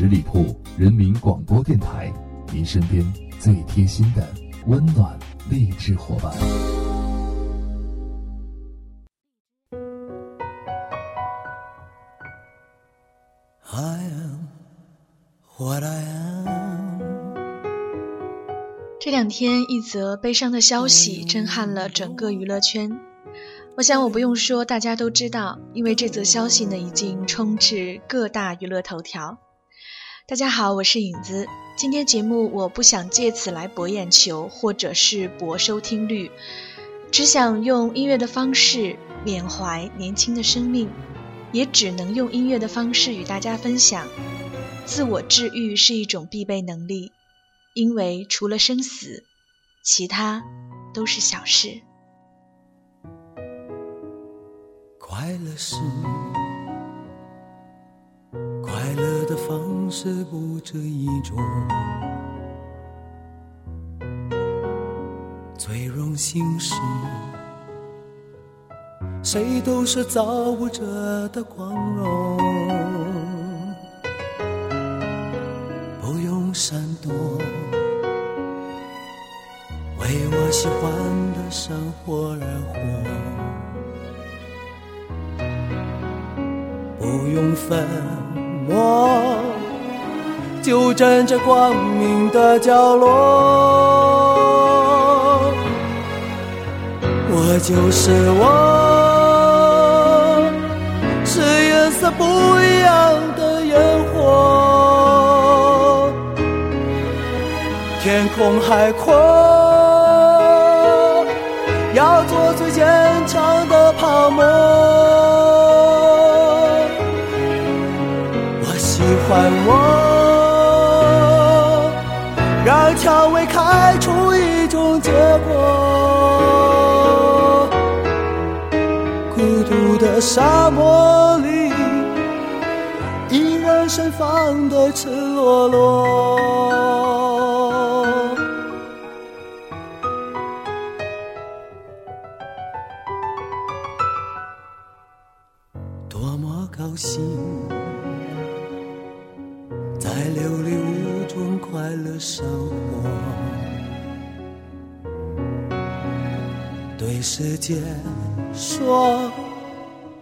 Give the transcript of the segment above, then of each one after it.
十里铺人民广播电台，您身边最贴心的温暖励志伙伴。这两天，一则悲伤的消息震撼了整个娱乐圈。我想我不用说，大家都知道，因为这则消息呢已经充斥各大娱乐头条。大家好，我是影子。今天节目我不想借此来博眼球，或者是博收听率，只想用音乐的方式缅怀年轻的生命，也只能用音乐的方式与大家分享。自我治愈是一种必备能力，因为除了生死，其他都是小事。快乐是快乐的方式不止一种，最荣幸是谁都是造物者的光荣，不用闪躲，为我喜欢的生活而活。不用分我，就站在光明的角落。我就是我，是颜色不一样的烟火。天空海阔，要做最坚强的泡沫。沙漠里，依然盛放的赤裸裸。多么高兴！在琉璃屋中快乐生活，对世界说，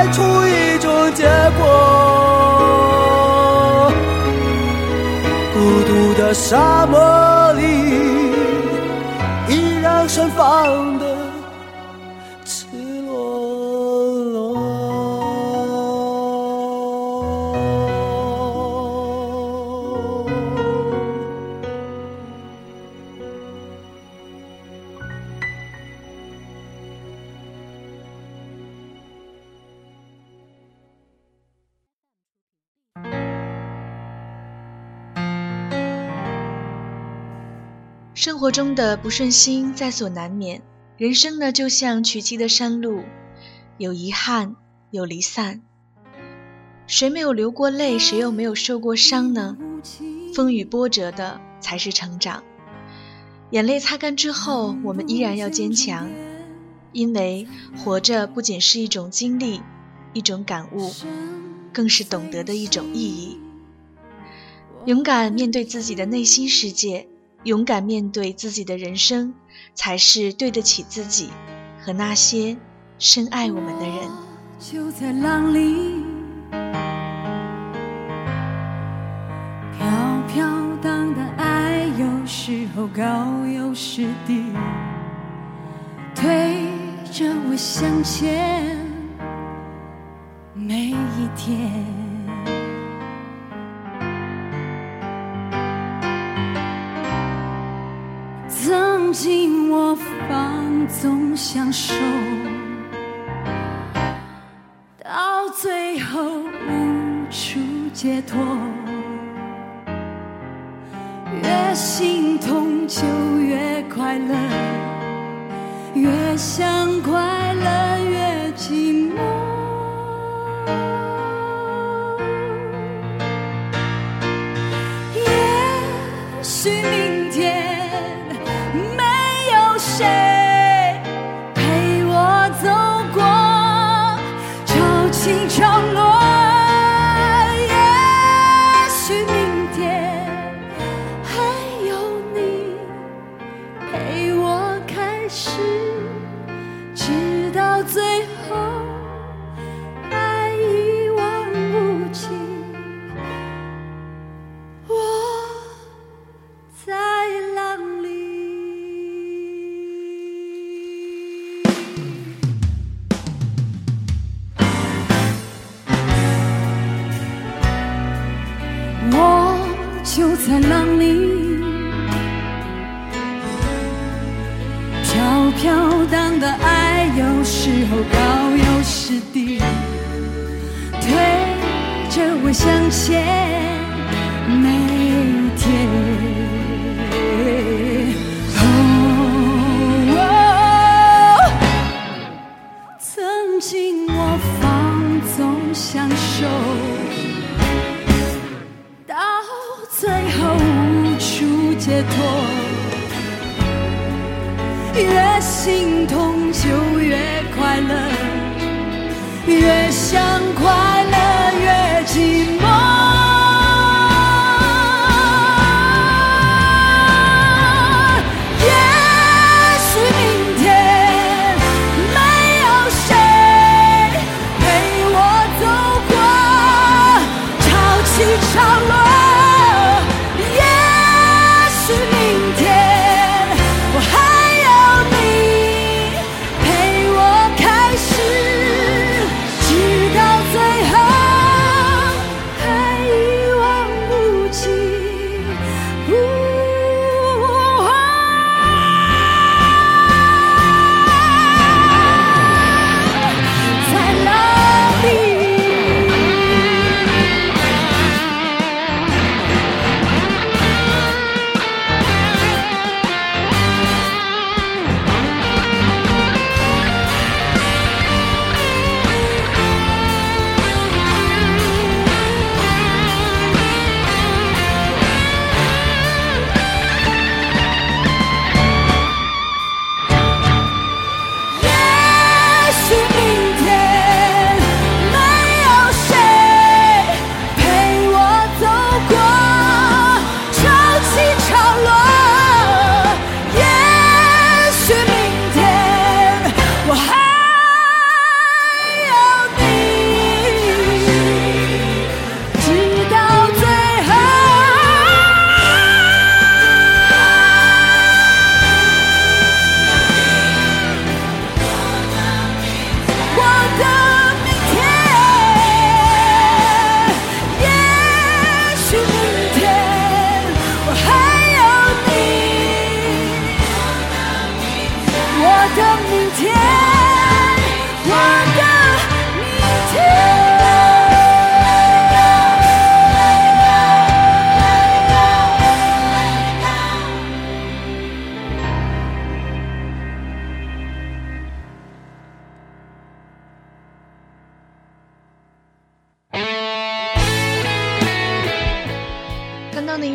开出一种结果。孤独的沙漠里，依然盛放的。生活中的不顺心在所难免，人生呢就像曲奇的山路，有遗憾，有离散。谁没有流过泪，谁又没有受过伤呢？风雨波折的才是成长。眼泪擦干之后，我们依然要坚强，因为活着不仅是一种经历，一种感悟，更是懂得的一种意义。勇敢面对自己的内心世界。勇敢面对自己的人生，才是对得起自己和那些深爱我们的人。就在浪里飘飘荡荡爱，有时候高，有时低，推着我向前，每一天。经我放纵享受，到最后无处解脱，越心痛就越快乐，越想快。到最后爱一望无际。我在浪里。我就在浪里，飘飘荡的爱，有时候高，有时低，推着我向前，每天。哦曾经我放纵享受。到最后无处解脱，越心痛就越快乐，越想快乐越寂寞。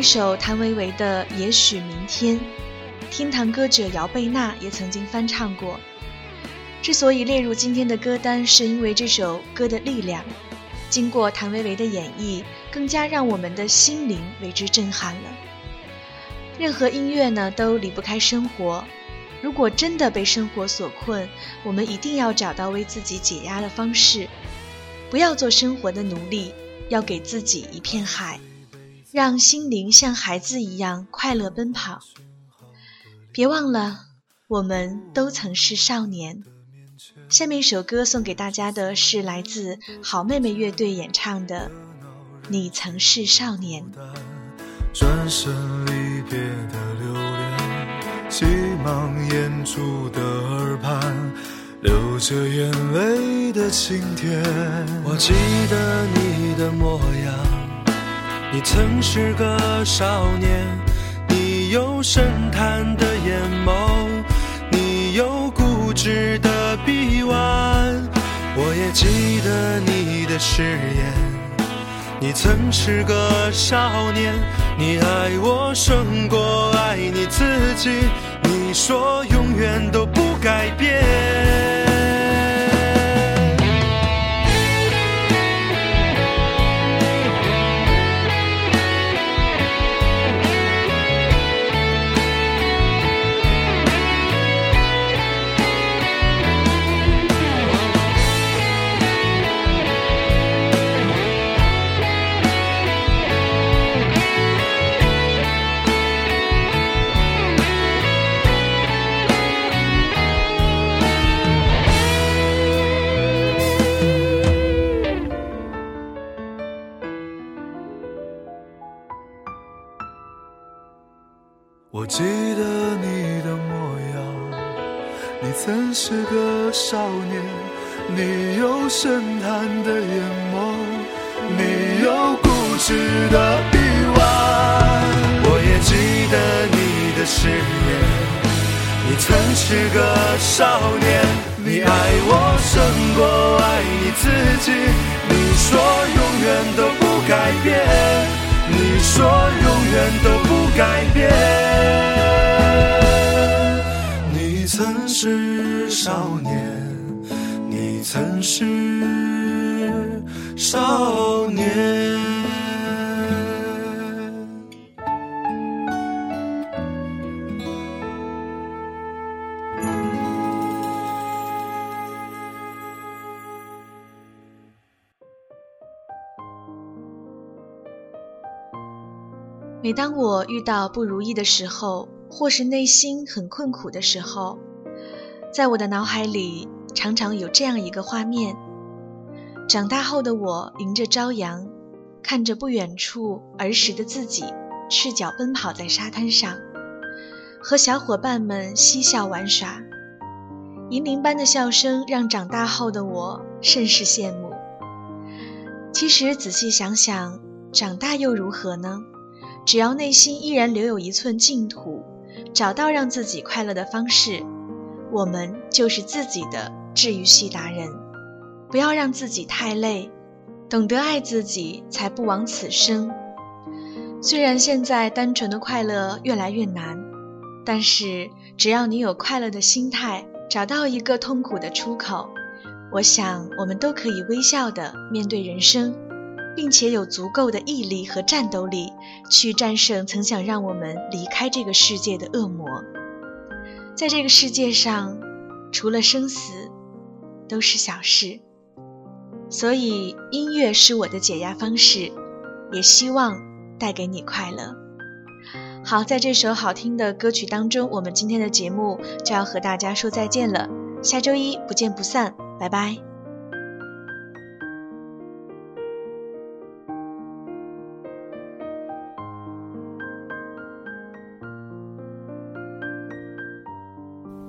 首谭维维的《也许明天》，天堂歌者姚贝娜也曾经翻唱过。之所以列入今天的歌单，是因为这首歌的力量，经过谭维维的演绎，更加让我们的心灵为之震撼了。任何音乐呢，都离不开生活。如果真的被生活所困，我们一定要找到为自己解压的方式，不要做生活的奴隶，要给自己一片海。让心灵像孩子一样快乐奔跑。别忘了，我们都曾是少年。下面一首歌送给大家的是来自好妹妹乐队演唱的《你曾是少年》。转身离别的留恋，急忙掩住的耳畔，流着眼泪的晴天。我记得你的模样，你曾是个少年，你有深潭的眼眸，你有固执的臂弯。我也记得你的誓言。你曾是个少年，你爱我胜过爱你自己。你说永远都不改变。我记得你的模样，你曾是个少年，你有深潭的眼眸，你有固执的臂弯。我也记得你的誓言，你曾是个少年，你爱我胜过爱你自己。你说永远都不改变。你说都不改变。你曾是少年，你曾是少年。每当我遇到不如意的时候，或是内心很困苦的时候，在我的脑海里常常有这样一个画面：长大后的我迎着朝阳，看着不远处儿时的自己，赤脚奔跑在沙滩上，和小伙伴们嬉笑玩耍，银铃般的笑声让长大后的我甚是羡慕。其实仔细想想，长大又如何呢？只要内心依然留有一寸净土，找到让自己快乐的方式，我们就是自己的治愈系达人。不要让自己太累，懂得爱自己，才不枉此生。虽然现在单纯的快乐越来越难，但是只要你有快乐的心态，找到一个痛苦的出口，我想我们都可以微笑的面对人生。并且有足够的毅力和战斗力去战胜曾想让我们离开这个世界的恶魔。在这个世界上，除了生死，都是小事。所以，音乐是我的解压方式，也希望带给你快乐。好，在这首好听的歌曲当中，我们今天的节目就要和大家说再见了。下周一不见不散，拜拜。